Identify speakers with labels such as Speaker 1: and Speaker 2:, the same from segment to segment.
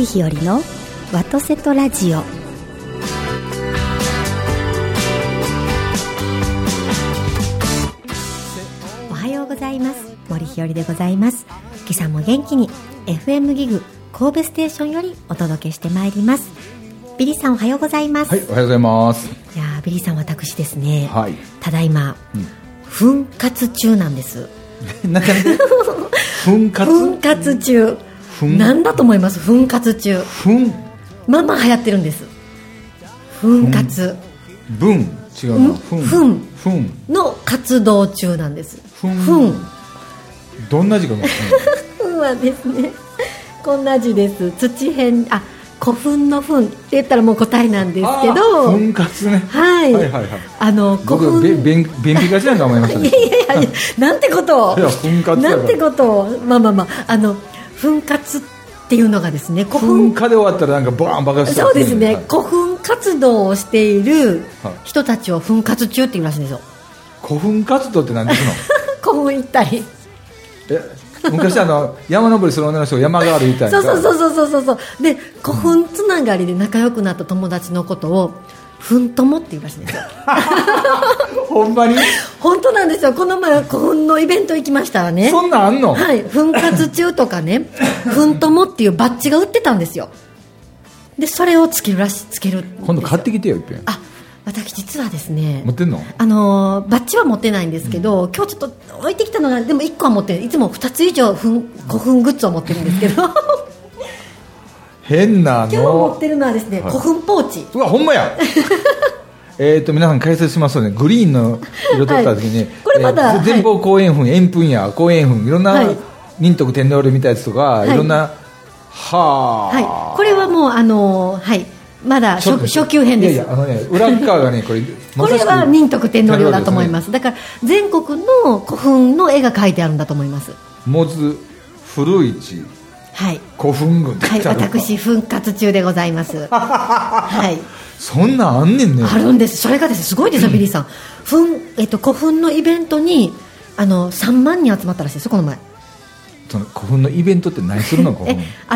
Speaker 1: 森日和のワトセトラジオ。おはようございます。森日和でございます。今朝も元気に FM ギグ神戸ステーションよりお届けしてまいります。ビリーさんおはようございます、
Speaker 2: はい、おはようございます。
Speaker 1: いやービリーさん私ですね、
Speaker 2: はい。
Speaker 1: ただいま、墳活中なんです。
Speaker 2: なんかね、奮活？
Speaker 1: 奮活中
Speaker 2: 奮
Speaker 1: なんだと思います？奮活中。
Speaker 2: 奮、
Speaker 1: まあまあ流行ってるんです。奮活。
Speaker 2: 分、違うな。
Speaker 1: ふん。
Speaker 2: ふん。ふん。
Speaker 1: の活動中なんです。
Speaker 2: ふん。
Speaker 1: ふん。
Speaker 2: どんな時間が
Speaker 1: ふんはですねこんな字です。土辺あ古墳の墳って言ったらもう答えなんですけど。
Speaker 2: 奮活ね。
Speaker 1: はい。
Speaker 2: はいはいはい。
Speaker 1: あの古
Speaker 2: 僕、べ
Speaker 1: 墳
Speaker 2: 便便秘がちなんか思いましたね。
Speaker 1: いやいやいやなんてことを。
Speaker 2: いや奮活
Speaker 1: なんてことを。まあまあまあ。あの奮活っていうのがですね古
Speaker 2: 噴
Speaker 1: 墳
Speaker 2: 火で終わったらなんかバーン爆発
Speaker 1: そうですね、
Speaker 2: はい。
Speaker 1: 古墳活動をしている
Speaker 2: はい。
Speaker 1: 人たちを奮活中っていうらしいんですよ
Speaker 2: 古墳活動って何ですの？
Speaker 1: 古墳行ったり。
Speaker 2: え昔あの山登りする女の人が山が歩いたり
Speaker 1: そうそうそうそうそうそうそう。で古墳つながりで仲良くなった友達のことをふんともっていうらしいんですよ
Speaker 2: ほんまに？
Speaker 1: 本当なんですよ。この前古墳のイベント行きましたらね。
Speaker 2: そんなんあんの？
Speaker 1: はい。奮活中とかね ふんともっていうバッジが売ってたんですよ。でそれをつけるらしつける
Speaker 2: 今度買ってきてよいっぺん。
Speaker 1: あ私実はですね
Speaker 2: 持ってんの？
Speaker 1: あのーバッジは持ってないんですけど、今日ちょっと置いてきたのがでも1個は持ってるい。つも2つ以上ふん古墳グッズを持ってるんですけど
Speaker 2: 変な
Speaker 1: 今日持
Speaker 2: の
Speaker 1: ってるのはですね、
Speaker 2: はい。
Speaker 1: 古墳ポーチ。
Speaker 2: うわほんまや。えっと皆さん解説しますとね。グリーンの色取った時に、
Speaker 1: はい。これまだ
Speaker 2: えー
Speaker 1: はい。
Speaker 2: 前方後円墳円墳や後円墳いろんな、
Speaker 1: はい。
Speaker 2: 仁徳天皇陵みたいなやつとか、
Speaker 1: い。
Speaker 2: い、ろんなはあ、
Speaker 1: はい。これはもうあのーはい。まだ初初級編です。
Speaker 2: いやいやあのね裏側がねこれ
Speaker 1: これは仁徳天皇陵だと思います。すだから全国の古墳の絵が描いてあるんだと思います。
Speaker 2: 百舌鳥古市
Speaker 1: はい。
Speaker 2: 古墳群
Speaker 1: はい私墳活中でございます。はい。
Speaker 2: そんなんあんねんね。
Speaker 1: あるんです。それがですねすごいですよ、ビリーさん。墳、えっと、古墳のイベントにあの3万人集まったらしいですこの前。
Speaker 2: その古墳のイベントって何するの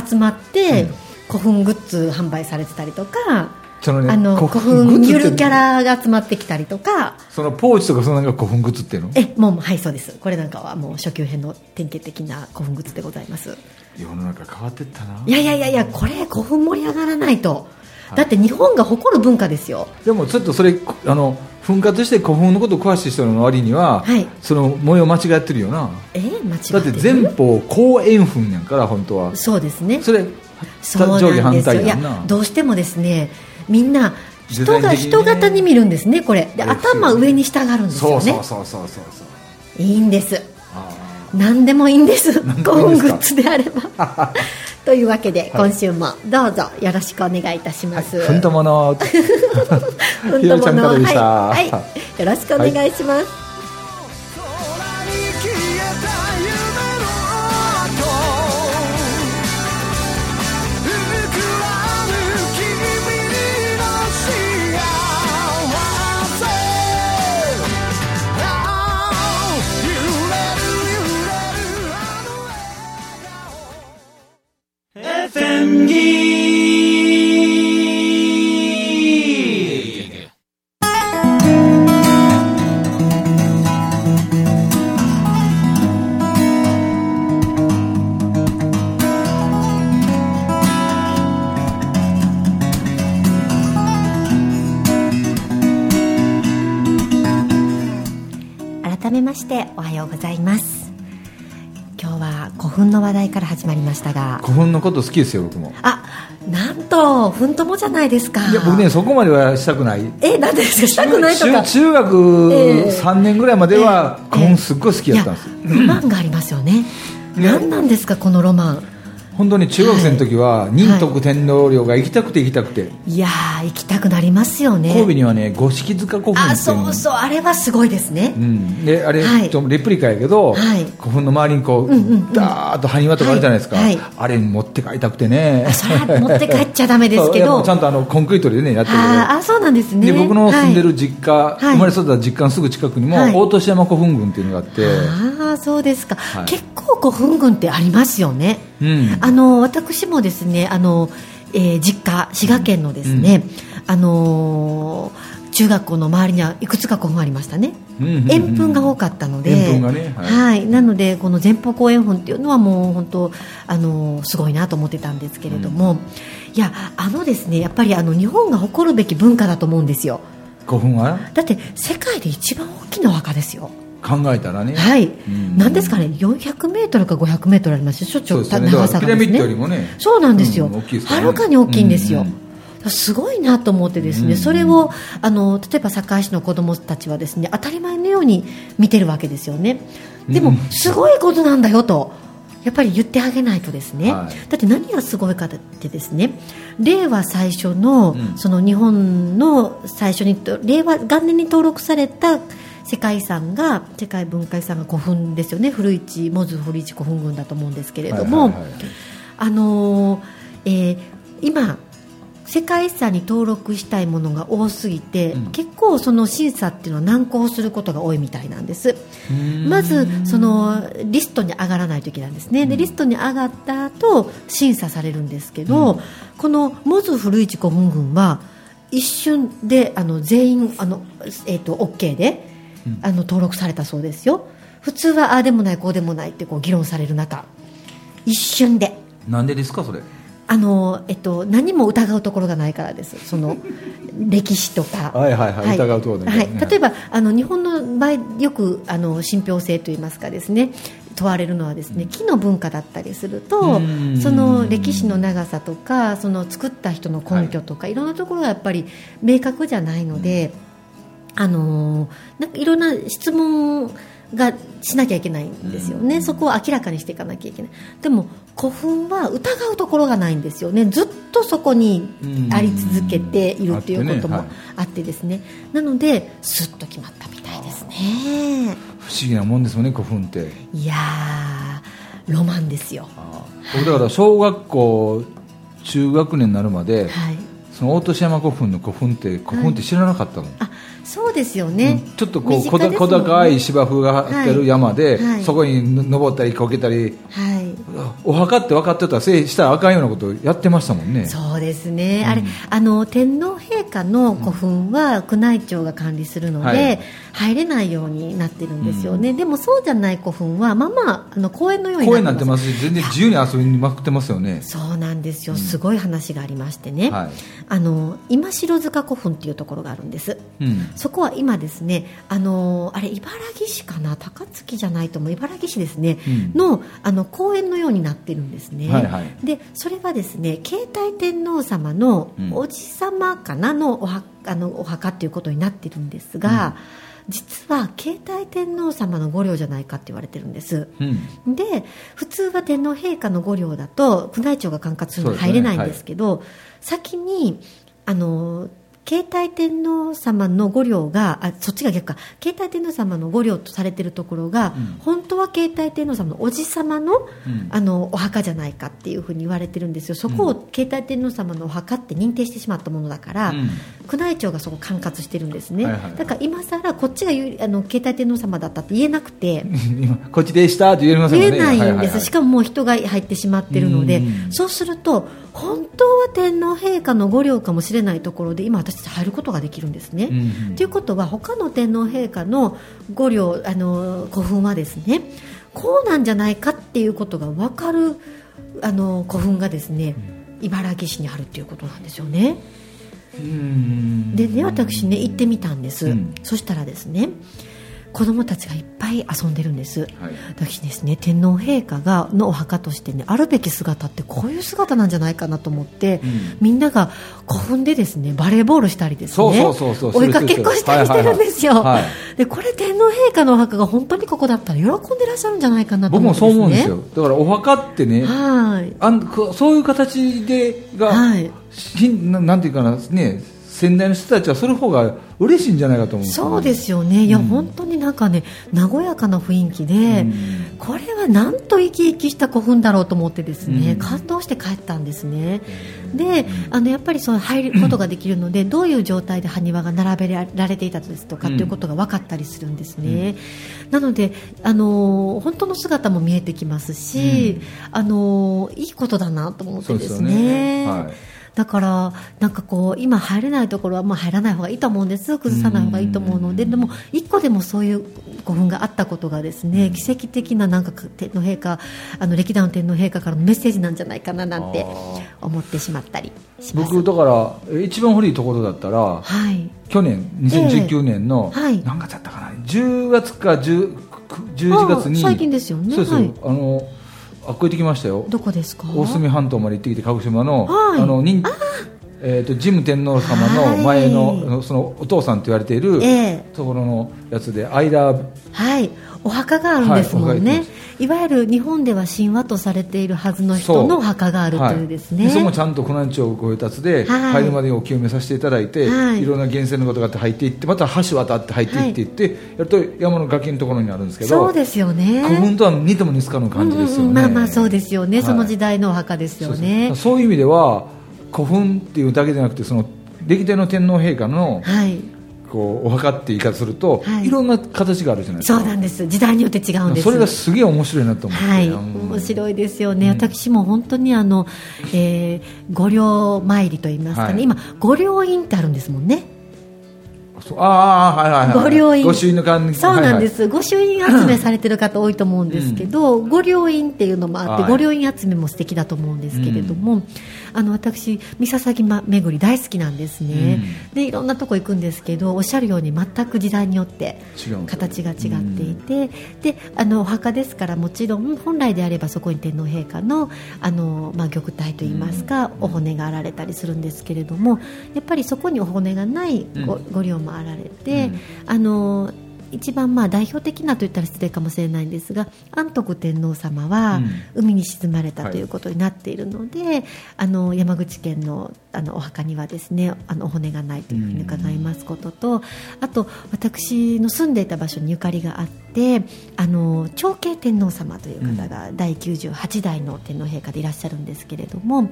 Speaker 1: 集まって、古墳グッズ販売されてたりとか、
Speaker 2: そのね
Speaker 1: あの古
Speaker 2: 古墳
Speaker 1: ゆるキャラが集まってきたりとか。
Speaker 2: そのポーチとかそのなんか古墳グッズっていうの？
Speaker 1: えもうはいそうです。これなんかはもう初級編の典型的な古墳グッズでございます
Speaker 2: 世の中変わってったな。い
Speaker 1: やいやいやいやこれ古墳盛り上がらないと。だって日本が誇る文化ですよ。
Speaker 2: でもちょっとそれあの奮発して古墳のこと詳しい人の割には、
Speaker 1: はい。
Speaker 2: その模様間違ってるよな。
Speaker 1: え間違って
Speaker 2: だって前方後円墳やんから本当は。
Speaker 1: そうですね。
Speaker 2: それ
Speaker 1: そう
Speaker 2: 上下反
Speaker 1: なんですよ。いや
Speaker 2: 対やんな。
Speaker 1: どうしてもですねみんな人が人型に見るんですねこれ。で頭上に従うんですよね。
Speaker 2: そうそうそうそうそう。
Speaker 1: いいんです。
Speaker 2: あ
Speaker 1: 何でもいいんです
Speaker 2: 何で
Speaker 1: 古
Speaker 2: もいいんですか？
Speaker 1: 墳グッズであれば。というわけで今週もどうぞよろしくお願いいたします、
Speaker 2: ーふんともの
Speaker 1: ふん
Speaker 2: ひろちゃんからでした。
Speaker 1: はい、はい、よろしくお願いします、
Speaker 3: 空
Speaker 2: こと好きですよ僕も。
Speaker 1: あなんとふんともじゃないですか。
Speaker 2: いや僕ねそこまではしたくない。
Speaker 1: えなんでですか？したくないとか。
Speaker 2: 中中学
Speaker 1: ええ。
Speaker 2: 3年ぐらいまでは
Speaker 1: ええ。
Speaker 2: 古墳すっごい好きやったんです。
Speaker 1: ロマンがありますよね。
Speaker 2: ね
Speaker 1: 何なんですかこのロマン
Speaker 2: 本当に中学生の時は仁徳天皇陵が行きたくて行きたくて。
Speaker 1: いやー行きたくなりますよね。
Speaker 2: 神戸にはね五色塚古墳
Speaker 1: あ
Speaker 2: っていうの
Speaker 1: そうそうあれはすごいですね、
Speaker 2: うん、であれ、
Speaker 1: はい。
Speaker 2: とレプリカやけど、
Speaker 1: はい。
Speaker 2: 古墳の周りにこう、
Speaker 1: うんうんうん。
Speaker 2: ダーッと埴輪とかあるじゃないですか、
Speaker 1: はい。はい
Speaker 2: あれ持って帰りたくてね。
Speaker 1: それは持って帰っちゃダメですけど。
Speaker 2: うちゃんとあのコンクリートでねやってる。
Speaker 1: あそうなんですね。
Speaker 2: で僕の住んでる
Speaker 1: はい
Speaker 2: 実家、
Speaker 1: い。
Speaker 2: 生まれ育った実家のすぐ近くにも、
Speaker 1: はい。
Speaker 2: 大年山古墳群っていうのがあって、
Speaker 1: ああそうですか、
Speaker 2: はい。
Speaker 1: 結構古墳群ってありますよね
Speaker 2: うん。
Speaker 1: あの私もですねあの、えー実家滋賀県のですね、あのー中学校の周りにはいくつか古墳ありましたね、
Speaker 2: うんうんうん。
Speaker 1: 円墳が多かったので
Speaker 2: ねはい。
Speaker 1: はい。なのでこの前方後円墳っていうのはもう本当あのーすごいなと思ってたんですけれども、いやあのですねやっぱりあの日本が誇るべき文化だと思うんですよ。
Speaker 2: 古墳は？
Speaker 1: だって世界で一番大きなお墓ですよ
Speaker 2: 考えたらね。
Speaker 1: はい、
Speaker 2: ん。
Speaker 1: なんですかね。400メートルか500メートルありますよ。しょっちゅう
Speaker 2: そうですよね。だ
Speaker 1: 長
Speaker 2: からピラミッド
Speaker 1: さがですね
Speaker 2: よりもね。
Speaker 1: そうなんですよ、
Speaker 2: うんすよ
Speaker 1: は
Speaker 2: ね。
Speaker 1: るかに大きいんですよ、
Speaker 2: うん。うん
Speaker 1: すごいなと思ってですね、
Speaker 2: うん。
Speaker 1: それをあの例えば堺市の子供たちはですね当たり前のように見てるわけですよね。でも、
Speaker 2: うん。
Speaker 1: すごいことなんだよとやっぱり言ってあげないとですね、
Speaker 2: はい。
Speaker 1: だって何がすごいかってですね令和最初の,、
Speaker 2: うん。
Speaker 1: その日本の最初に令和元年に登録された世界遺産が世界文化遺産が古墳ですよね。古市モズ古市古墳群だと思うんですけれども、
Speaker 2: はいはいはい。
Speaker 1: あのーえー今世界遺産に登録したいものが多すぎて、
Speaker 2: うん。
Speaker 1: 結構その審査っていうのは難航することが多いみたいなんです。
Speaker 2: うん。
Speaker 1: まずそのリストに上がらないといけないんですね。でリストに上がった後審査されるんですけど、
Speaker 2: うん。
Speaker 1: このモズ古市古墳群は一瞬であの全員あの、えー、と OK で、
Speaker 2: うん
Speaker 1: あの登録されたそうですよ。普通はああでもないこうでもないってこう議論される中。一瞬で。
Speaker 2: なんでですかそれ？
Speaker 1: あの、えっと、何も疑うところがないからです。その 歴史とか。
Speaker 2: はいはいはい疑うところだけ
Speaker 1: はい。
Speaker 2: ね
Speaker 1: 例えばあの日本の場合よくあの信憑性といいますかですね。問われるのはですね木の文化だったりすると
Speaker 2: うん。
Speaker 1: その歴史の長さとかその作った人の根拠とか、い、ろんなところがやっぱり明確じゃないので、あのーなんかいろんな質問がしなきゃいけないんですよね、そこを明らかにしていかなきゃいけない。でも古墳は疑うところがないんですよね。ずっとそこにあり続けているということも
Speaker 2: あって
Speaker 1: ですね。なのですっと決まったみたいですね。
Speaker 2: 不思議なもんですもんね古墳って。
Speaker 1: いやーロマンですよ。
Speaker 2: 僕だから小学校中学年になるまで
Speaker 1: はい。
Speaker 2: その大年山古墳の古墳って古墳って知らなかったの、
Speaker 1: あそうですよね、
Speaker 2: うん。ちょっとこう
Speaker 1: ね。
Speaker 2: 小高い芝生が張ってる山で、
Speaker 1: はい。はい
Speaker 2: そこに登ったりこけたり
Speaker 1: はい。
Speaker 2: お墓って分かってたらせいしたらあかんようなことやってましたもんね。
Speaker 1: そうですね、
Speaker 2: うん。
Speaker 1: あれあの天皇陛下の古墳は宮内庁が管理するので、
Speaker 2: はい。
Speaker 1: 入れないようになってるんですよね、でもそうじゃない古墳はまあまああの公園のように
Speaker 2: 公園にな
Speaker 1: なっ
Speaker 2: ててますすし全然自由に遊びにまくってますよね。
Speaker 1: そうなんですよ、すごい話がありましてね、
Speaker 2: はい。
Speaker 1: あの今城塚古墳っていうところがあるんです。
Speaker 2: うん。
Speaker 1: そこは今ですねあのあれ茨城市かな？高槻じゃないと思う。茨城市ですね、
Speaker 2: うん。
Speaker 1: のあの公園のようになってるんですね、
Speaker 2: はいはい。
Speaker 1: でそれはですね携帯天皇様の
Speaker 2: うん。
Speaker 1: おじ様かな？のおはあのお墓っていうことになってるんですが、実は携帯天皇様の御陵じゃないかって言われてるんです。
Speaker 2: うん。
Speaker 1: で普通は天皇陛下の御陵だと宮内庁が管轄するのに入れないんですけど先にあの携帯天皇様の御陵があそっちが逆か。携帯天皇様の御陵とされてるところが、
Speaker 2: うん。
Speaker 1: 本当は携帯天皇様のおじ様の,、
Speaker 2: うん。
Speaker 1: あのお墓じゃないかっていうふうに言われてるんですよ。そこを携帯天皇様のお墓って認定してしまったものだから、
Speaker 2: うん。
Speaker 1: 宮内庁がそこ管轄してるんですね、
Speaker 2: はいはい
Speaker 1: だから今さらこっちがあの携帯天皇様だったって言えなくて。
Speaker 2: 今こっちでしたって言えませんね。
Speaker 1: えないんです、
Speaker 2: ははは
Speaker 1: しかももう人が入ってしまってるので。
Speaker 2: うん。
Speaker 1: そうすると本当は天皇陛下の御陵かもしれないところで今私たち入ることができるんですね。
Speaker 2: うん
Speaker 1: ということは他の天皇陛下の御陵あの古墳はですねこうなんじゃないかっていうことが分かるあの古墳がですね茨城市にあるっていうことなんですよね。
Speaker 2: うん。
Speaker 1: でね私ね行ってみたんです、
Speaker 2: うん。
Speaker 1: そしたらですね子供たちがいっぱい遊んでるんです、
Speaker 2: はい。
Speaker 1: 私ですね天皇陛下がのお墓としてねあるべき姿ってこういう姿なんじゃないかなと思って、
Speaker 2: うん。
Speaker 1: みんなが古墳でですねバレーボールしたりですね
Speaker 2: そうそうそうそう
Speaker 1: 追いかけっこしたりしてるんですよ、
Speaker 2: はいはいはい。
Speaker 1: でこれ天皇陛下のお墓が本当にここだったら喜んでらっしゃるんじゃないかなと
Speaker 2: 僕も
Speaker 1: 思って
Speaker 2: そう思うんですよ。だからお墓ってね
Speaker 1: はい。
Speaker 2: あんこそういう形でが、
Speaker 1: はい。
Speaker 2: なんていうかなね先代の人たちはそれ方が嬉しいんじゃないかと思う
Speaker 1: そうですよね、いや、
Speaker 2: うん。
Speaker 1: 本当になんかね、和やかな雰囲気で、
Speaker 2: うん。
Speaker 1: これはなんと生き生きした古墳だろうと思って、ですね、
Speaker 2: うん。
Speaker 1: 感動して帰ったんですね、であのやっぱりその入ることができるので、どういう状態で埴輪が並べられていたですとか、
Speaker 2: うん。
Speaker 1: ということが分かったりするんですね、なので、あの本当の姿も見えてきますし、あのいいことだなと思ってですね。だから、なんかこう今入れないところはまあ入らない方がいいと思うんです、崩さない方がいいと思うので、でも一個でもそういう古墳があったことがですね、奇跡的ななんか天皇陛下、あの歴代の天皇陛下からのメッセージなんじゃないかななんて思ってしまったりします。
Speaker 2: 僕だからえ一番古いところだったら
Speaker 1: はい、
Speaker 2: 去年2019年の、
Speaker 1: ええはい。
Speaker 2: 何月だったかな？10月か10 11月に
Speaker 1: あ最近ですよね。
Speaker 2: そうですよ、
Speaker 1: はい。
Speaker 2: あのあっこ行ってきましたよ。
Speaker 1: どこですか？
Speaker 2: 大隅半島まで行ってきて鹿児島の,、
Speaker 1: はい。
Speaker 2: あの人えー、と神武天皇様の前の,、
Speaker 1: はい
Speaker 2: そのお父さんと言われている
Speaker 1: ええ。
Speaker 2: ところのやつで間
Speaker 1: はい、お墓があるんですもんね、
Speaker 2: はい
Speaker 1: いわゆる日本では神話とされているはずの人のお墓があるというですね、
Speaker 2: はい、そこもちゃんと宮内庁ご栄達で、
Speaker 1: はい。
Speaker 2: 入るまでお清めさせていただいて、
Speaker 1: はい。
Speaker 2: い、ろんな源泉のことがあって入っていってまた橋渡って入っていってい。って、やると山の崖のところにあるんですけど
Speaker 1: そうですよね。
Speaker 2: 古墳とは似ても似つかぬ感じですよね、
Speaker 1: うん。うんまあまあそうですよね、
Speaker 2: はい。
Speaker 1: その時代のお墓ですよね。
Speaker 2: そう。そういう意味では古墳っていうだけじゃなくてその歴代の天皇陛下の
Speaker 1: はい
Speaker 2: こうお墓って言い方すると、
Speaker 1: はい。
Speaker 2: い、ろんな形があるじゃないですか。
Speaker 1: そうなんです。時代によって違うんです。
Speaker 2: それがすげえ面白いなと思って、
Speaker 1: はい、
Speaker 2: うん
Speaker 1: 面白いですよね、
Speaker 2: うん。
Speaker 1: 私も本当にあの、えー、御陵参りといいますかね、
Speaker 2: はい。
Speaker 1: 今、御陵院ってあるんですもんね、
Speaker 2: ああはいはいはい。
Speaker 1: 御陵院。
Speaker 2: 御朱印の管理
Speaker 1: そうなんです、
Speaker 2: はい
Speaker 1: 御朱印集めされてる方多いと思うんですけど、御陵院っていうのもあって、
Speaker 2: はい。
Speaker 1: 御陵院集めも素敵だと思うんですけれども、あの私、三笹ま巡り大好きなんですね、でいろんなとこ行くんですけど、おっしゃるように全く時代によって形が違っていて、であのお墓ですから、もちろん本来であればそこに天皇陛下のあの、まあ、玉体といいますか、お骨があられたりするんですけれども、やっぱりそこにお骨がないご,、
Speaker 2: うん。
Speaker 1: ご陵もあられて、
Speaker 2: うん。
Speaker 1: あの一番まあ代表的なと言ったら失礼かもしれないんですが安徳天皇様は
Speaker 2: うん。
Speaker 1: 海に沈まれた
Speaker 2: はい
Speaker 1: ということになっているので、あの山口県のあのお墓にはですねあのお骨がないというふうに伺いますことと、あと私の住んでいた場所にゆかりがあってあの長慶天皇様という方が第98代の天皇陛下でいらっしゃるんですけれども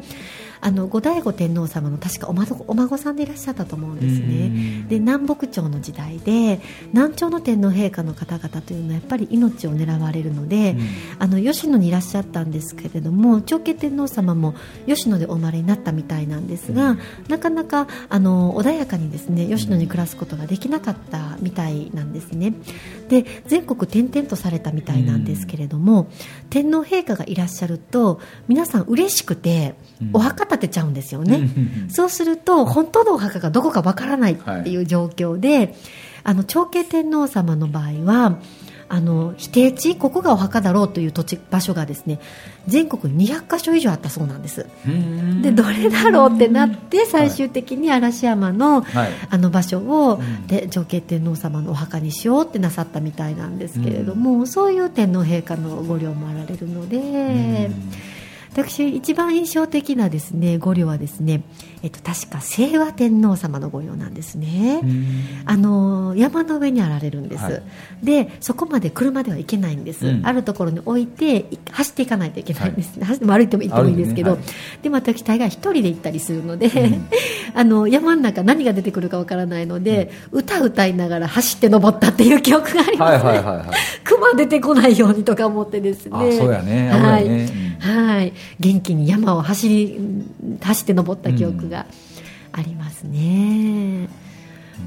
Speaker 1: あの後醍醐天皇様の確かお孫お孫さんでいらっしゃったと思うんですね。
Speaker 2: うん。
Speaker 1: で南北朝の時代で南朝の天皇陛下の方々というのはやっぱり命を狙われるので、あの吉野にいらっしゃったんですけれども長慶天皇様も吉野でお生まれになったみたいなんですが、なかなかあの穏やかにですね吉野に暮らすことができなかったみたいなんですね。で全国転々とされたみたいなんですけれども、天皇陛下がいらっしゃると皆さん嬉しくてお墓建てちゃうんですよね、
Speaker 2: うん。
Speaker 1: そうすると本当のお墓がどこかわからないっていう状況で、あの長慶天皇様の場合はあの否定地ここがお墓だろうという土地場所がですね全国に200箇所以上あったそうなんです。
Speaker 2: うん。
Speaker 1: でどれだろうってなって最終的に嵐山の,、
Speaker 2: はい。
Speaker 1: あの場所を、
Speaker 2: ん。
Speaker 1: で長慶天皇様のお墓にしようってなさったみたいなんですけれども、そういう天皇陛下のご陵もあられるので。私一番印象的なですね御陵はですね、えっと、確か清和天皇様の御陵なんですね、
Speaker 2: うん。
Speaker 1: あの山の上にあられるんです、
Speaker 2: はい。
Speaker 1: でそこまで車では行けないんです、
Speaker 2: うん。
Speaker 1: あるところに置いてい走っていかないといけないんです、走っても歩いても行ってもいいんですけど、
Speaker 2: 歩いてね
Speaker 1: でも私大概一人で行ったりするので、あの山の中何が出てくるかわからないので、歌歌いながら走って登ったっていう記憶があります、ね
Speaker 2: はいはいはいはい。
Speaker 1: 熊出てこないようにとか思ってですね。
Speaker 2: あそうやね。
Speaker 1: はい、はい、元気に山を走り走って登った記憶がありますね、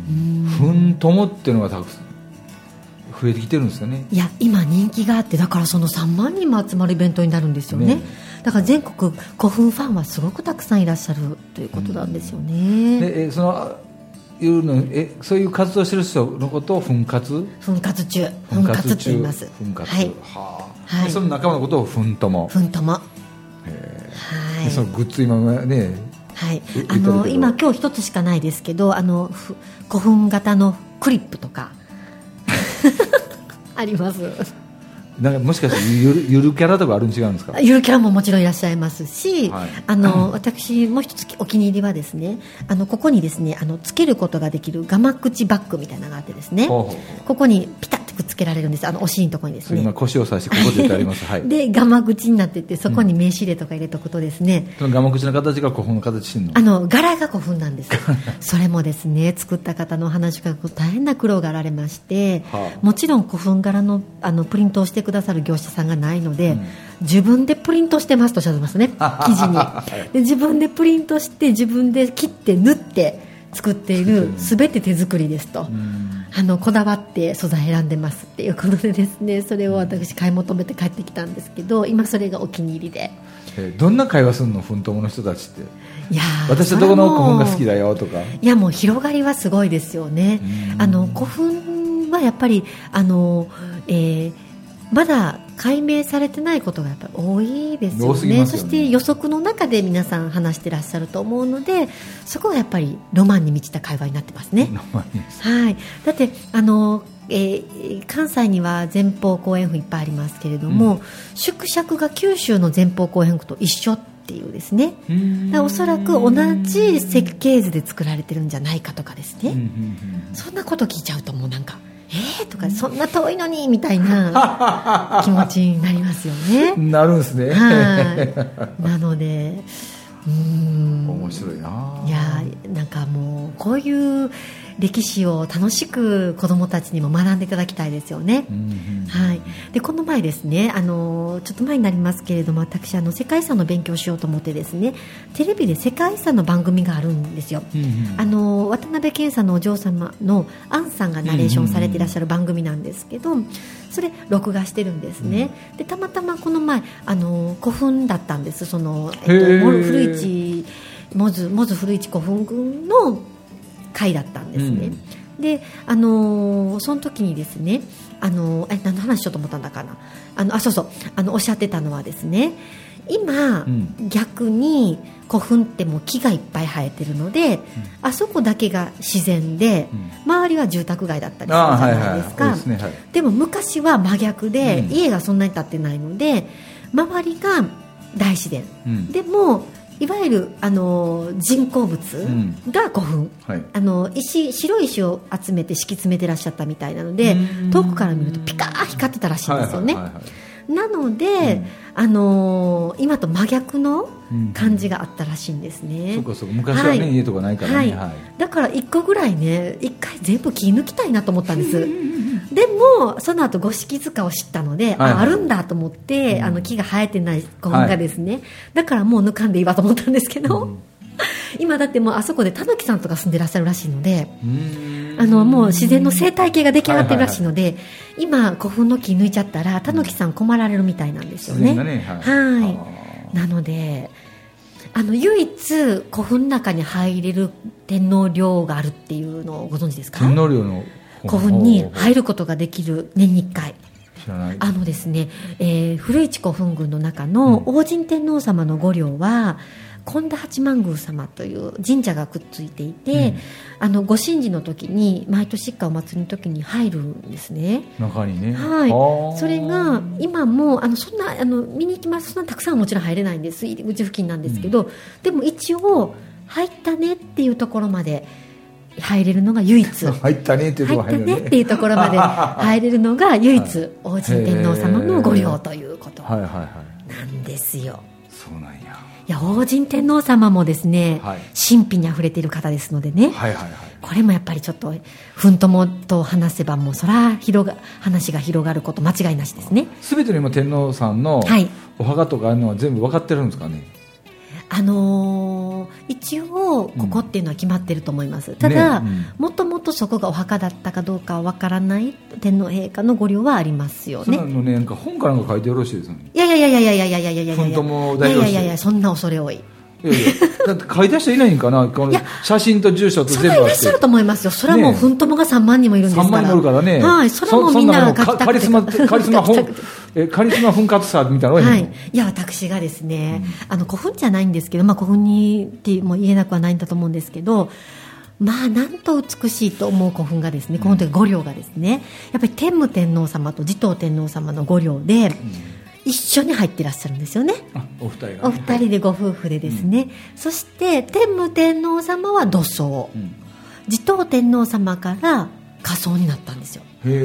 Speaker 1: うん。
Speaker 2: ふんともっていうのがたくさん増えてきてるんですよね。
Speaker 1: いや今人気があってだからその3万人も集まるイベントになるんですよね。
Speaker 2: ね。
Speaker 1: だから全国古墳ファンはすごくたくさんいらっしゃるということなんですよね、
Speaker 2: でえそのいうのえそういう活動してる人のことを奮活？
Speaker 1: 奮活中。奮活と言います。
Speaker 2: 奮活
Speaker 1: はい。
Speaker 2: はあ
Speaker 1: はい。
Speaker 2: でその仲間のことをふんとも。
Speaker 1: 奮ともは
Speaker 2: でその
Speaker 1: い、
Speaker 2: グッズ今ね
Speaker 1: はい、
Speaker 2: う
Speaker 1: あの今今日一つしかないですけどあのふ古墳型のクリップとか。あります。
Speaker 2: なんかもしかしてゆるゆるキャラとかあるん違うんですか？
Speaker 1: ゆるキャラももちろんいらっしゃいますし、
Speaker 2: はい。
Speaker 1: あの私もう一つお気に入りはですねあのここにですねあのつけることができるガマ口バッグみたいなのがあってですねここにピタッとくっつけられるんです。あのお尻のところにですね。
Speaker 2: 今腰を刺してここでてあります。はい。
Speaker 1: でガマ口になっててそこに名刺入れとか入れとくとですね、
Speaker 2: そのガマ口の形が古墳の形してんの
Speaker 1: あの柄が古墳なんです。それもですね作った方のお話が大変な苦労があられまして、
Speaker 2: はあ。
Speaker 1: もちろん古墳柄のあのプリントをしてくださる業者さんがないので、自分でプリントしてますとおっしゃってますね。生地に。で自分でプリントして自分で切って縫って作っている全て手作りですと、あのこだわって素材選んでますっていうことでですねそれを私買い求めて帰ってきたんですけど今それがお気に入りで。
Speaker 2: えーどんな会話するの奮闘の人たちって？
Speaker 1: いやー
Speaker 2: 私はどこの古墳が好き
Speaker 1: だ
Speaker 2: だよとか。
Speaker 1: いやもう広がりはすごいですよね。
Speaker 2: うん。
Speaker 1: あの古墳はやっぱりあの、えーまだ解明されてないことがやっぱり多いですよね。
Speaker 2: ね。
Speaker 1: そして予測の中で皆さん話してらっしゃると思うのでそこがやっぱりロマンに満ちた会話になってますね、はい、だってあの、えー関西には前方後円墳いっぱいありますけれども、縮尺が九州の前方後円墳と一緒っていうですね。おそらく同じ設計図で作られてるんじゃないかとかですね、
Speaker 2: うんうん。
Speaker 1: そんなこと聞いちゃうともうなんかえーとかそんな遠いのにみたいな 気持ちになりますよね。
Speaker 2: うんなるんですね。
Speaker 1: はい。なので うーん。
Speaker 2: 面白いな。い
Speaker 1: やーなんかもうこういう歴史を楽しく子どもたちにも学んでいただきたいですよね。
Speaker 2: うんうん
Speaker 1: はい、でこの前ですねあのちょっと前になりますけれども私あの世界遺産の勉強をしようと思ってですねテレビで世界遺産の番組があるんですよ。
Speaker 2: うんうん
Speaker 1: あの渡辺謙さんのお嬢様のアンさんがナレーションされていらっしゃる番組なんですけどそれ録画してるんですね、でたまたまこの前あの古墳だったんです。その、えっと、古市モズモズ古市古墳群の会だったんですね、であのーその時にですねあのーえ何の話しようと思ったんだかな。あのあそうそう。あのおっしゃってたのはですね今、
Speaker 2: うん。
Speaker 1: 逆に古墳ってもう木がいっぱい生えてるので、あそこだけが自然で、周りは住宅街だったりするじゃないですか、
Speaker 2: ですねはい。
Speaker 1: でも昔は真逆で、
Speaker 2: うん。
Speaker 1: 家がそんなに建ってないので周りが大自然、
Speaker 2: うん。
Speaker 1: でもいわゆるあの人工物
Speaker 2: ん。
Speaker 1: が古墳、
Speaker 2: はい。
Speaker 1: あの石白い石を集めて敷き詰めてらっしゃったみたいなので
Speaker 2: うん。
Speaker 1: 遠くから見るとピカー光ってたらしいんですよね、なので、
Speaker 2: うん。
Speaker 1: あのー今と真逆の
Speaker 2: うん。
Speaker 1: 感じがあったらしいんですね、
Speaker 2: そうかそうか。昔はね、
Speaker 1: はい。
Speaker 2: 家とかないからね、
Speaker 1: はい。
Speaker 2: はい。
Speaker 1: だから1個ぐらいね1回全部切り抜きたいなと思ったんです でもその後五色塚を知ったので、
Speaker 2: はいはい。
Speaker 1: ああるんだと思って、あの木が生えてない古墳がですね、だからもう抜かんでいいわと思ったんですけど、今だってもうあそこでたぬきさんとか住んでらっしゃるらしいのであのもう自然の生態系が出来上がってるらしいので、今古墳の木抜いちゃったらたぬきさん困られるみたいなんですよね。
Speaker 2: ね。はい。
Speaker 1: はい。なのであの唯一古墳の中に入れる天皇陵があるっていうのをご存知ですか？
Speaker 2: 天皇陵の
Speaker 1: 古墳に
Speaker 2: る
Speaker 1: 入ることができる年に1回。あのですね、えー古市古墳群の中の王神天皇様の御陵は神田八幡宮様という神社がくっついていて、
Speaker 2: うん。
Speaker 1: あのご神事の時に毎年一回お祭りの時に入るんですね。
Speaker 2: 中にね。
Speaker 1: はい。それが今もあのそんなあの見に行きます。そんなたくさんはもちろん入れないんです。入り口付近なんですけど、でも一応入ったねっていうところまで入れるのが唯一。
Speaker 2: 入ったねっていうと
Speaker 1: 入った
Speaker 2: こ入るよね。
Speaker 1: ねっていうところまで 入れるのが唯一王神天皇様の御陵ということ。
Speaker 2: はいはいはい。
Speaker 1: なんですよ。
Speaker 2: そうなんや。
Speaker 1: いや王神天皇様もですね、
Speaker 2: はい。
Speaker 1: 神秘にあふれている方ですのでね、
Speaker 2: はいはいはい。
Speaker 1: これもやっぱりちょっと奮斗もと話せばもうそら広が話が広がること間違いなしですね。
Speaker 2: 全ての今天皇さんの
Speaker 1: はい。
Speaker 2: お墓とかあるのは全部分かってるんですかね？
Speaker 1: あのー一応ここっていうのは決まってると思います、ただ、
Speaker 2: ねうん。
Speaker 1: もともとそこがお墓だったかどうかはわからない天皇陛下のご陵はありますよね。
Speaker 2: そのねなんか本かなんか書いてよろしいですよね。
Speaker 1: いやいやいやいやいやいやいやいやいやいやいやいやいやいやそんな恐れ多い
Speaker 2: いやいやだって書いた人いないんかなこの
Speaker 1: いや
Speaker 2: 写真と住所と
Speaker 1: そ
Speaker 2: 全部あっ
Speaker 1: れはいらっしゃる
Speaker 2: て
Speaker 1: と思いますよそれはもう
Speaker 2: ね
Speaker 1: 奮闘もが3万人もいるんですから
Speaker 2: 3万人おるからね
Speaker 1: はいそれはもうみんな書きたくて
Speaker 2: カリスマカリスマ本えカリスマ奮発さみたいな
Speaker 1: はい、い。や私がですね、あの古墳じゃないんですけど、まあ、古墳にっても言えなくはないんだと思うんですけどまあなんと美しいと思う古墳がですねこの時五両がですねやっぱり天武天皇様と持統天皇様の五両で一緒に入ってらっしゃるんですよね。
Speaker 2: あお二人がね。
Speaker 1: お二人でご夫婦でですね、そして天武天皇様は土葬。
Speaker 2: うん。
Speaker 1: 持統天皇様から火葬になったんですよ。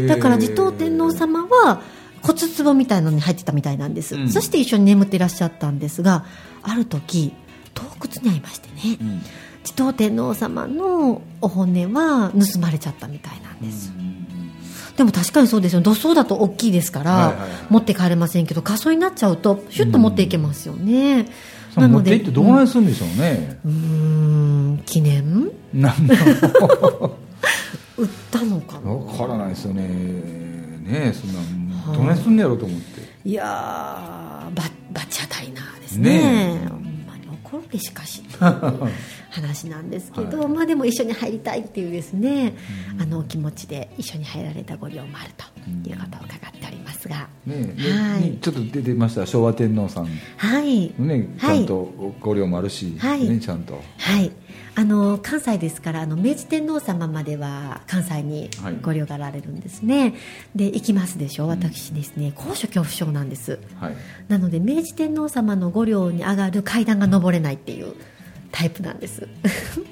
Speaker 1: だから持統天皇様は骨壺みたいなのに入ってたみたいなんです、
Speaker 2: うん。
Speaker 1: そして一緒に眠ってらっしゃったんですがある時洞窟にありましてね。
Speaker 2: うん。
Speaker 1: 持統天皇様のお骨は盗まれちゃったみたいなんです、でも確かにそうですよ。土葬だと大きいですから、
Speaker 2: はいはいはい。
Speaker 1: 持って帰れませんけど火葬になっちゃうとシュッと持っていけますよね、
Speaker 2: さあ持って行ってどこまでするんでしょうね、
Speaker 1: うーん記念？
Speaker 2: なんだろ
Speaker 1: 売ったのか
Speaker 2: う
Speaker 1: な？
Speaker 2: 分からないですよね。ねえそん
Speaker 1: は
Speaker 2: ないどないすんねやろうと思って。
Speaker 1: いやーババチャダイナーですね。
Speaker 2: ねえ。
Speaker 1: ほんまに怒るべしかし話なんですけど、まあでも一緒に入りたいっていうですね、あのお気持ちで一緒に入られたご両もあるということを伺っておりますが、
Speaker 2: ねえ
Speaker 1: はい。
Speaker 2: ねちょっと出てました昭和天皇さん。
Speaker 1: はい。
Speaker 2: ねち
Speaker 1: はい。
Speaker 2: ゃんとご領もあるし、
Speaker 1: はい。
Speaker 2: ねちゃんと。
Speaker 1: はい、あの関西ですからあの明治天皇様までは関西に
Speaker 2: はい。
Speaker 1: ご両がられるんですね、で行きますでしょ？私ですね高所恐怖症なんです。
Speaker 2: はい。
Speaker 1: なので明治天皇様の御陵に上がる階段が登れないっていうタイプなんです。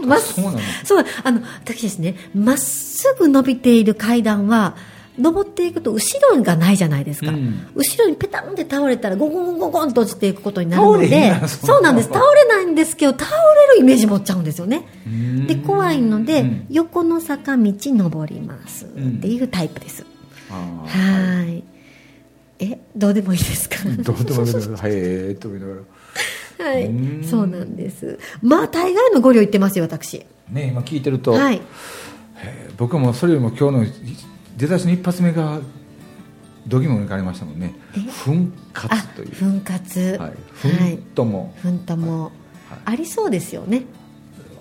Speaker 1: まっ
Speaker 2: そうなの？
Speaker 1: そうあの私ですねまっすぐ伸びている階段は登っていくと後ろがないじゃないですか、
Speaker 2: うん。
Speaker 1: 後ろにペタンって倒れたらゴゴゴゴゴンと落ちていくことになるので
Speaker 2: そ
Speaker 1: うなんです。倒れないんですけど倒れるイメージ持っちゃうんですよね。
Speaker 2: うん。
Speaker 1: で怖いので、
Speaker 2: うん。
Speaker 1: 横の坂道登ります。っていうタイプです、
Speaker 2: あー。
Speaker 1: はい。えどうでもいいですか？
Speaker 2: どうでもいいけどはいえーっと思いながら。
Speaker 1: はい。
Speaker 2: うん。
Speaker 1: そうなんです。まあ大概のご両行ってますよ私。
Speaker 2: ね今聞いてると、
Speaker 1: はい。
Speaker 2: えー僕もそれよりも今日の出だしの一発目がどぎも抜かれましたもんね。
Speaker 1: え？
Speaker 2: 奮
Speaker 1: あ
Speaker 2: 活という。
Speaker 1: 奮活
Speaker 2: はい。
Speaker 1: はい。
Speaker 2: 奮とも、
Speaker 1: 奮とも。
Speaker 2: はい。
Speaker 1: ありそうですよね。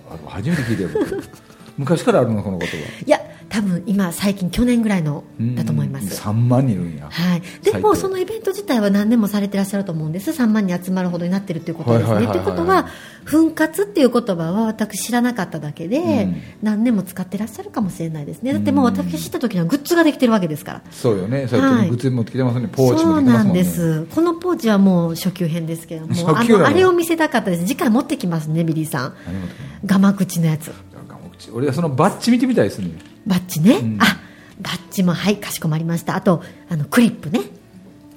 Speaker 2: あ初めて聞いたよ僕。昔からあるのこの言葉。
Speaker 1: いや多分今最近去年ぐらいのだと思います。
Speaker 2: 3万人いるんや。
Speaker 1: はい、でもそのイベント自体は何年もされてらっしゃると思うんです。3万人集まるほどになってるということですね。
Speaker 2: はいはいはいはい。
Speaker 1: ということは墳活っていう言葉は私知らなかっただけで、
Speaker 2: うん。
Speaker 1: 何年も使ってらっしゃるかもしれないですね。だってもう私が知った時にはグッズができてるわけですから。
Speaker 2: そうよね。そうやって
Speaker 1: はい。
Speaker 2: グッズ持ってきてますね。ポーチ
Speaker 1: そう
Speaker 2: もできてますもんね。
Speaker 1: なんです。このポーチはもう初級編ですけれども。あ
Speaker 2: の。
Speaker 1: のあれを見せたかったです。次回持ってきますねビリーさん。ガマ口のやつ
Speaker 2: 俺はそのバッジ見てみたいですね。
Speaker 1: バッジね、
Speaker 2: ん。
Speaker 1: あバッジもはいかしこまりました。あとあのクリップね。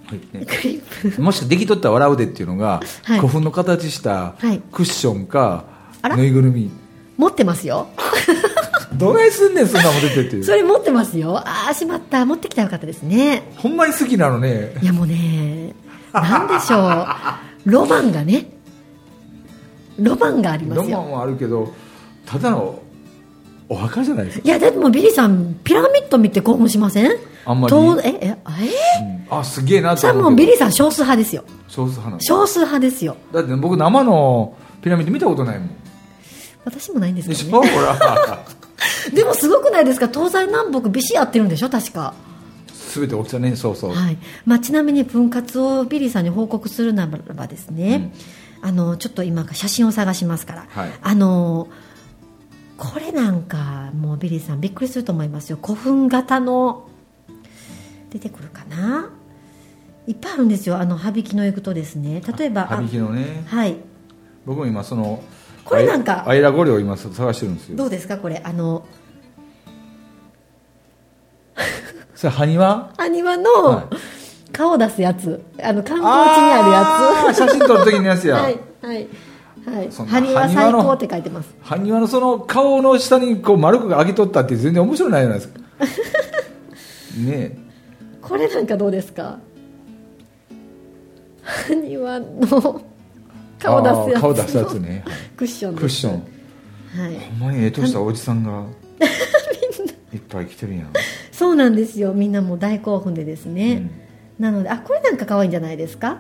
Speaker 2: はい。ね
Speaker 1: クリップ。
Speaker 2: もしかできとったら笑うでっていうのが、
Speaker 1: はい。
Speaker 2: 古墳の形した
Speaker 1: はい。
Speaker 2: クッションか、
Speaker 1: あら？
Speaker 2: ぬいぐるみ。
Speaker 1: 持ってますよ。
Speaker 2: どないすんねんそんなもん出てっていう。
Speaker 1: それ持ってますよ。ああしまった。持ってきたらよかったですね。
Speaker 2: ほんまに好きなのね。
Speaker 1: いやもうねなんでしょう。ロマンがね。ロマンがありますよ。
Speaker 2: ロマンはあるけどただのお墓じゃないですか。
Speaker 1: いやでもビリーさんピラミッド見て興奮しません？
Speaker 2: あんまり。
Speaker 1: とえええ？
Speaker 2: うん。あすげえなと思う
Speaker 1: もうビリーさん少数派ですよ。
Speaker 2: 少数派なんだ。
Speaker 1: 少数派ですよ。
Speaker 2: だって僕生のピラミッド見たことないもん。
Speaker 1: 私もないんですけどね。でもすごくないですか？東西南北ビシ合ってるんでしょ？確か。
Speaker 2: 全て大きさね。そうそう、
Speaker 1: はい。まあ、ちなみに墳活をビリーさんに報告するならばですね、あのちょっと今写真を探しますから、
Speaker 2: はい。
Speaker 1: あのこれなんかもうビリーさんびっくりすると思いますよ。古墳型の出てくるかな？いっぱいあるんですよ。あの羽引きの行くとですね。例えば
Speaker 2: 羽引きのね。
Speaker 1: あはい。
Speaker 2: 僕も今その
Speaker 1: これなんか
Speaker 2: アイラゴリを今探してるんですよ。
Speaker 1: どうですかこれ？あの
Speaker 2: それ埴輪？
Speaker 1: 埴輪
Speaker 2: は
Speaker 1: の顔出すやつ。あの観光地にあるやつ。
Speaker 2: 写真撮る時のやつや、
Speaker 1: はいはいはい。埴輪最高って書いてます。
Speaker 2: 埴輪のその顔の下にこう丸くが上げとったって全然面白いないじゃないですか。ねえ。
Speaker 1: これなんかどうですか？埴輪の顔出すやつ
Speaker 2: 顔出すやつね。
Speaker 1: クッション
Speaker 2: クッション。
Speaker 1: はい。
Speaker 2: ほんまにええとしたおじさんが。いっぱい来てるやん。
Speaker 1: そうなんですよ。みんなもう大興奮でですね、なのであこれなんか可愛いんじゃないですか？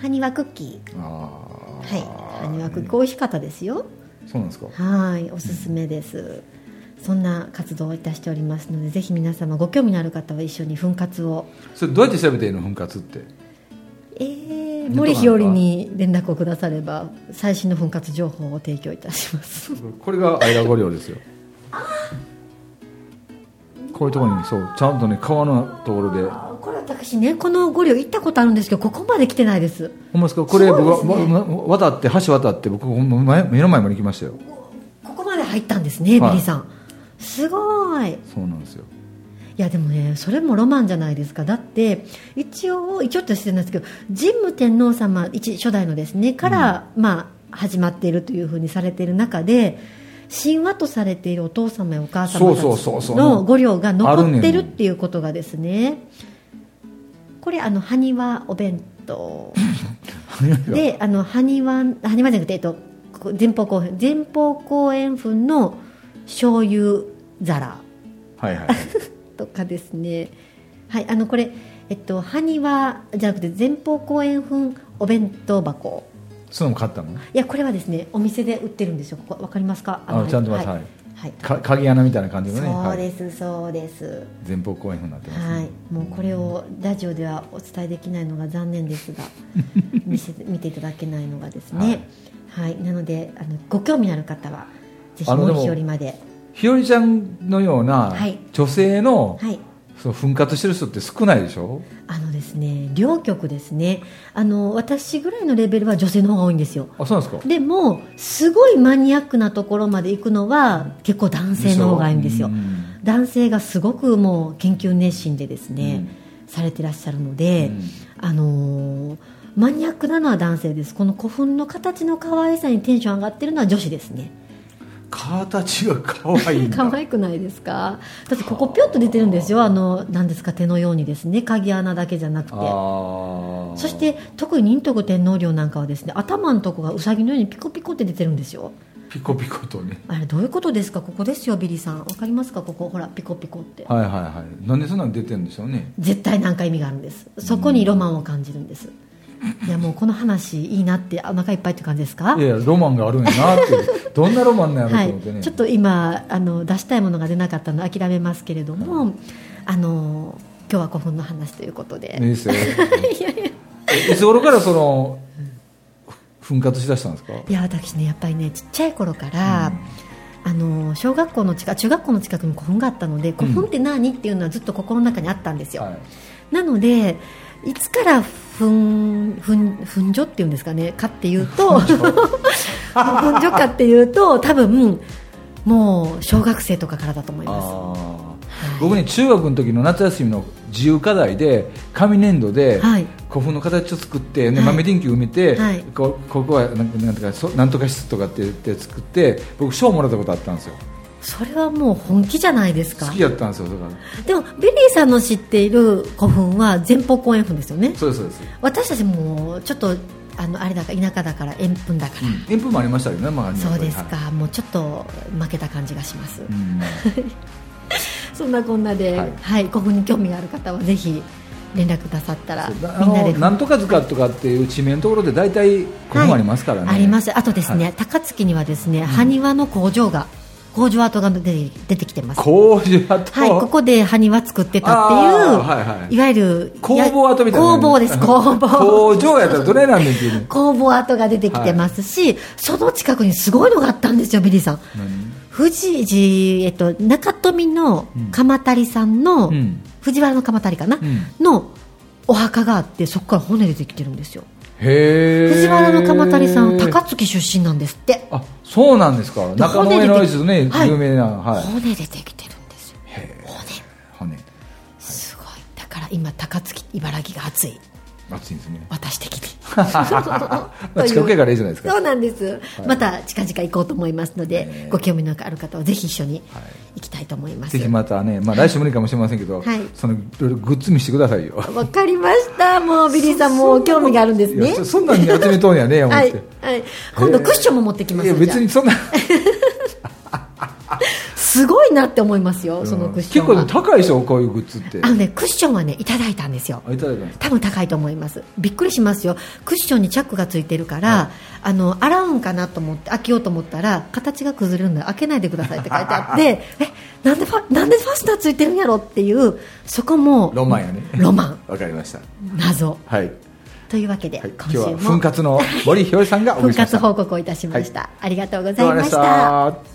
Speaker 1: 埴輪クッキー。
Speaker 2: あ
Speaker 1: はい。埴輪クッキー美味しかったですよ。
Speaker 2: ーそうなんですか。
Speaker 1: はい。おすすめです、そんな活動をいたしておりますのでぜひ皆様ご興味のある方は一緒に奮活を。
Speaker 2: それどうやって調べていいの奮活って？
Speaker 1: えー、
Speaker 2: ネットなんか。
Speaker 1: 森日和に連絡をくだされば最新の奮発情報を提供いたします。
Speaker 2: これが間五稜ですよ。こういうところにそうちゃんとね川のところで
Speaker 1: 私ねこの五稜行ったことあるんですけどここまで来てないです。
Speaker 2: ほんまですか？これ僕渡って橋渡って僕前目の前まで行きましたよ。
Speaker 1: ここまで入ったんですね、
Speaker 2: はい。
Speaker 1: ビリーさん。すごい。
Speaker 2: そうなんですよ。
Speaker 1: いやでもねそれもロマンじゃないですか。だって一応一応としてるんですけど神武天皇様一初代のですねから、まあ始まっているというふうにされている中で神話とされているお父様やお母様の御陵が残ってるっていうことがですねこれあの埴輪お弁当。であの埴輪埴輪じゃなくて、えっと、こ前方後編前方後円墳の醤油皿。
Speaker 2: はいはい
Speaker 1: とかですね。はいあのこれえっと埴輪じゃなくて前方後円墳お弁当箱。
Speaker 2: そういうのも買ったの？
Speaker 1: いやこれはですねお店で売ってるんですよ。ここわかりますか？
Speaker 2: あちゃんと
Speaker 1: はい、
Speaker 2: は
Speaker 1: はい。いはい。
Speaker 2: か鍵穴みたいな感じのね。
Speaker 1: そう
Speaker 2: はい。
Speaker 1: ですそうです。
Speaker 2: 前方後円墳になってますね、
Speaker 1: はい、もうこれをラジオではお伝えできないのが残念ですが 見せて見ていただけないのがですね、はい。なのであのご興味のある方はぜひ日和まで。
Speaker 2: ひよりちゃんのような
Speaker 1: はい。
Speaker 2: 女性の、
Speaker 1: はい
Speaker 2: そう奮発してる人って少ないでしょ？
Speaker 1: あのですね両局ですね。あの私ぐらいのレベルは女性の方が多いんですよ。
Speaker 2: あそうなんですか？
Speaker 1: でもすごいマニアックなところまで行くのは結構男性の方がいいんですよ。
Speaker 2: う。ん。
Speaker 1: 男性がすごくもう研究熱心でですね、
Speaker 2: うん。
Speaker 1: されてらっしゃるので、
Speaker 2: うん。
Speaker 1: あのーマニアックなのは男性です。この古墳の形の可愛さにテンション上がってるのは女子ですね
Speaker 2: 形が可愛い
Speaker 1: 可愛くないですか？だってここぴょっと出てるんですよ。あの何ですか手のようにですね。鍵穴だけじゃなくて。そして特に仁徳天皇陵なんかはですね頭のとこがうさぎのようにピコピコって出てるんですよ。
Speaker 2: ピコピコとね。
Speaker 1: あれどういうことですか？ここですよビリーさん。わかりますか？ここ。ほらピコピコって。
Speaker 2: はいはいはい。なんでそんなの出てるんでしょうね。
Speaker 1: 絶対何か意味があるんです。そこにロマンを感じるんですいやもうこの話いいなってお腹いっぱいって感じですか？
Speaker 2: いやいやロマンがあるんやなって。どんなロマンなんやろ
Speaker 1: はい
Speaker 2: と思ってね、、
Speaker 1: ちょっと今あの出したいものが出なかったので諦めますけれども、あの今日は古墳の話ということで、
Speaker 2: いいですよ。いつ頃からそのふ奮発しだしたんですか？
Speaker 1: いや私ねやっぱりねちっちゃい頃から、あの小学校の近中学校の近くに古墳があったので古墳って何、っていうのはずっと心の中にあったんですよ、
Speaker 2: はい
Speaker 1: なのでいつから墳墳墳所っていうんですかねかっていうと墳所 かっていうと多分もう小学生とかからだと思います。
Speaker 2: 僕ね中学の時の夏休みの自由課題で紙粘土で
Speaker 1: はい。
Speaker 2: 古墳の形を作って、ね
Speaker 1: はい。
Speaker 2: 豆電球埋めて、
Speaker 1: はい。
Speaker 2: こここはなんかなんとかそなんとか室とかって言って作って僕賞もらったことあったんですよ
Speaker 1: それはもう本気じゃないですか。
Speaker 2: 好きだったんですよだから
Speaker 1: でもビリーさんの知っている古墳は前方後円墳ですよね。
Speaker 2: そうですそうです、
Speaker 1: 私たちもちょっとあのあれだから田舎だから円墳だから、
Speaker 2: うん、塩分もありましたけどね、まあ、
Speaker 1: そうですか、
Speaker 2: はい。
Speaker 1: もうちょっと負けた感じがします、
Speaker 2: うん。
Speaker 1: そんなこんなで、
Speaker 2: は
Speaker 1: はいい古墳に興味がある方はぜひ連絡くださったらみんなで。
Speaker 2: なんとか塚とかっていう地名のところで大体古墳ありますからね、
Speaker 1: はいあります。あとですね、
Speaker 2: はい。
Speaker 1: 高槻にはですね埴輪の工場が工場跡が出て出てきてます。
Speaker 2: 工事跡？
Speaker 1: はい、ここで埴輪作ってたっていう、
Speaker 2: はいはい。
Speaker 1: いわゆる
Speaker 2: 工房跡みたいな
Speaker 1: 工房です工房
Speaker 2: 工場やったらどれなんねんっていうね
Speaker 1: 工房跡が出てきてますし、その近くにすごいのがあったんですよビリーさん。富士寺、えっと、中富の鎌足さんの、
Speaker 2: うん。
Speaker 1: 藤原の鎌足かな、
Speaker 2: ん。
Speaker 1: のお墓があってそこから骨出てきてるんですよ藤原の鎌足さん高槻出身なんですって。
Speaker 2: あそうなんですか。中野上のですね、
Speaker 1: はい。
Speaker 2: 有名な、はい、
Speaker 1: 骨出てきてるんですよ。骨。
Speaker 2: 骨。
Speaker 1: すごい。だから今高槻茨城が熱い
Speaker 2: 熱いんですね。
Speaker 1: 私的に。
Speaker 2: まあ近くやからいいじゃないですか。
Speaker 1: そうなんです、また近々行こうと思いますので、
Speaker 2: えー
Speaker 1: ご興味のある方はぜひ一緒に行きたいと思います、
Speaker 2: ぜひまたね、まあ、来週無理かもしれませんけど、
Speaker 1: はい。
Speaker 2: そのいろいろグッズ見せてくださいよ。
Speaker 1: わかりました。もうビリーさんも興味があるんです
Speaker 2: い
Speaker 1: ね
Speaker 2: やそそんなんに集めとんやね思って、
Speaker 1: はい、はい、今度クッションも持ってきます
Speaker 2: いや
Speaker 1: よ
Speaker 2: 別にそんな
Speaker 1: いなって思いますよそのクッションは、
Speaker 2: 結構高いでしょこういうグッズって。
Speaker 1: あのねクッションはねいただいたんですよ。
Speaker 2: あいただいた
Speaker 1: 多分高いと思います。びっくりしますよ。クッションにチャックがついてるから、あの洗うんかなと思って開けようと思ったら形が崩れるんで開けないでくださいって書いてあって えなんでファなんでファスナーついてるんやろっていうそこも
Speaker 2: ロマンやね。
Speaker 1: ロマン。
Speaker 2: わかりました。
Speaker 1: 謎。
Speaker 2: はい。
Speaker 1: というわけで、
Speaker 2: はい、今
Speaker 1: 週も。
Speaker 2: 奮活の森ひよりさんがお送
Speaker 1: 復
Speaker 2: りしました。
Speaker 1: 活報告をいたしました、ありがとうご
Speaker 2: どうもありがとうご
Speaker 1: ざいまし
Speaker 2: た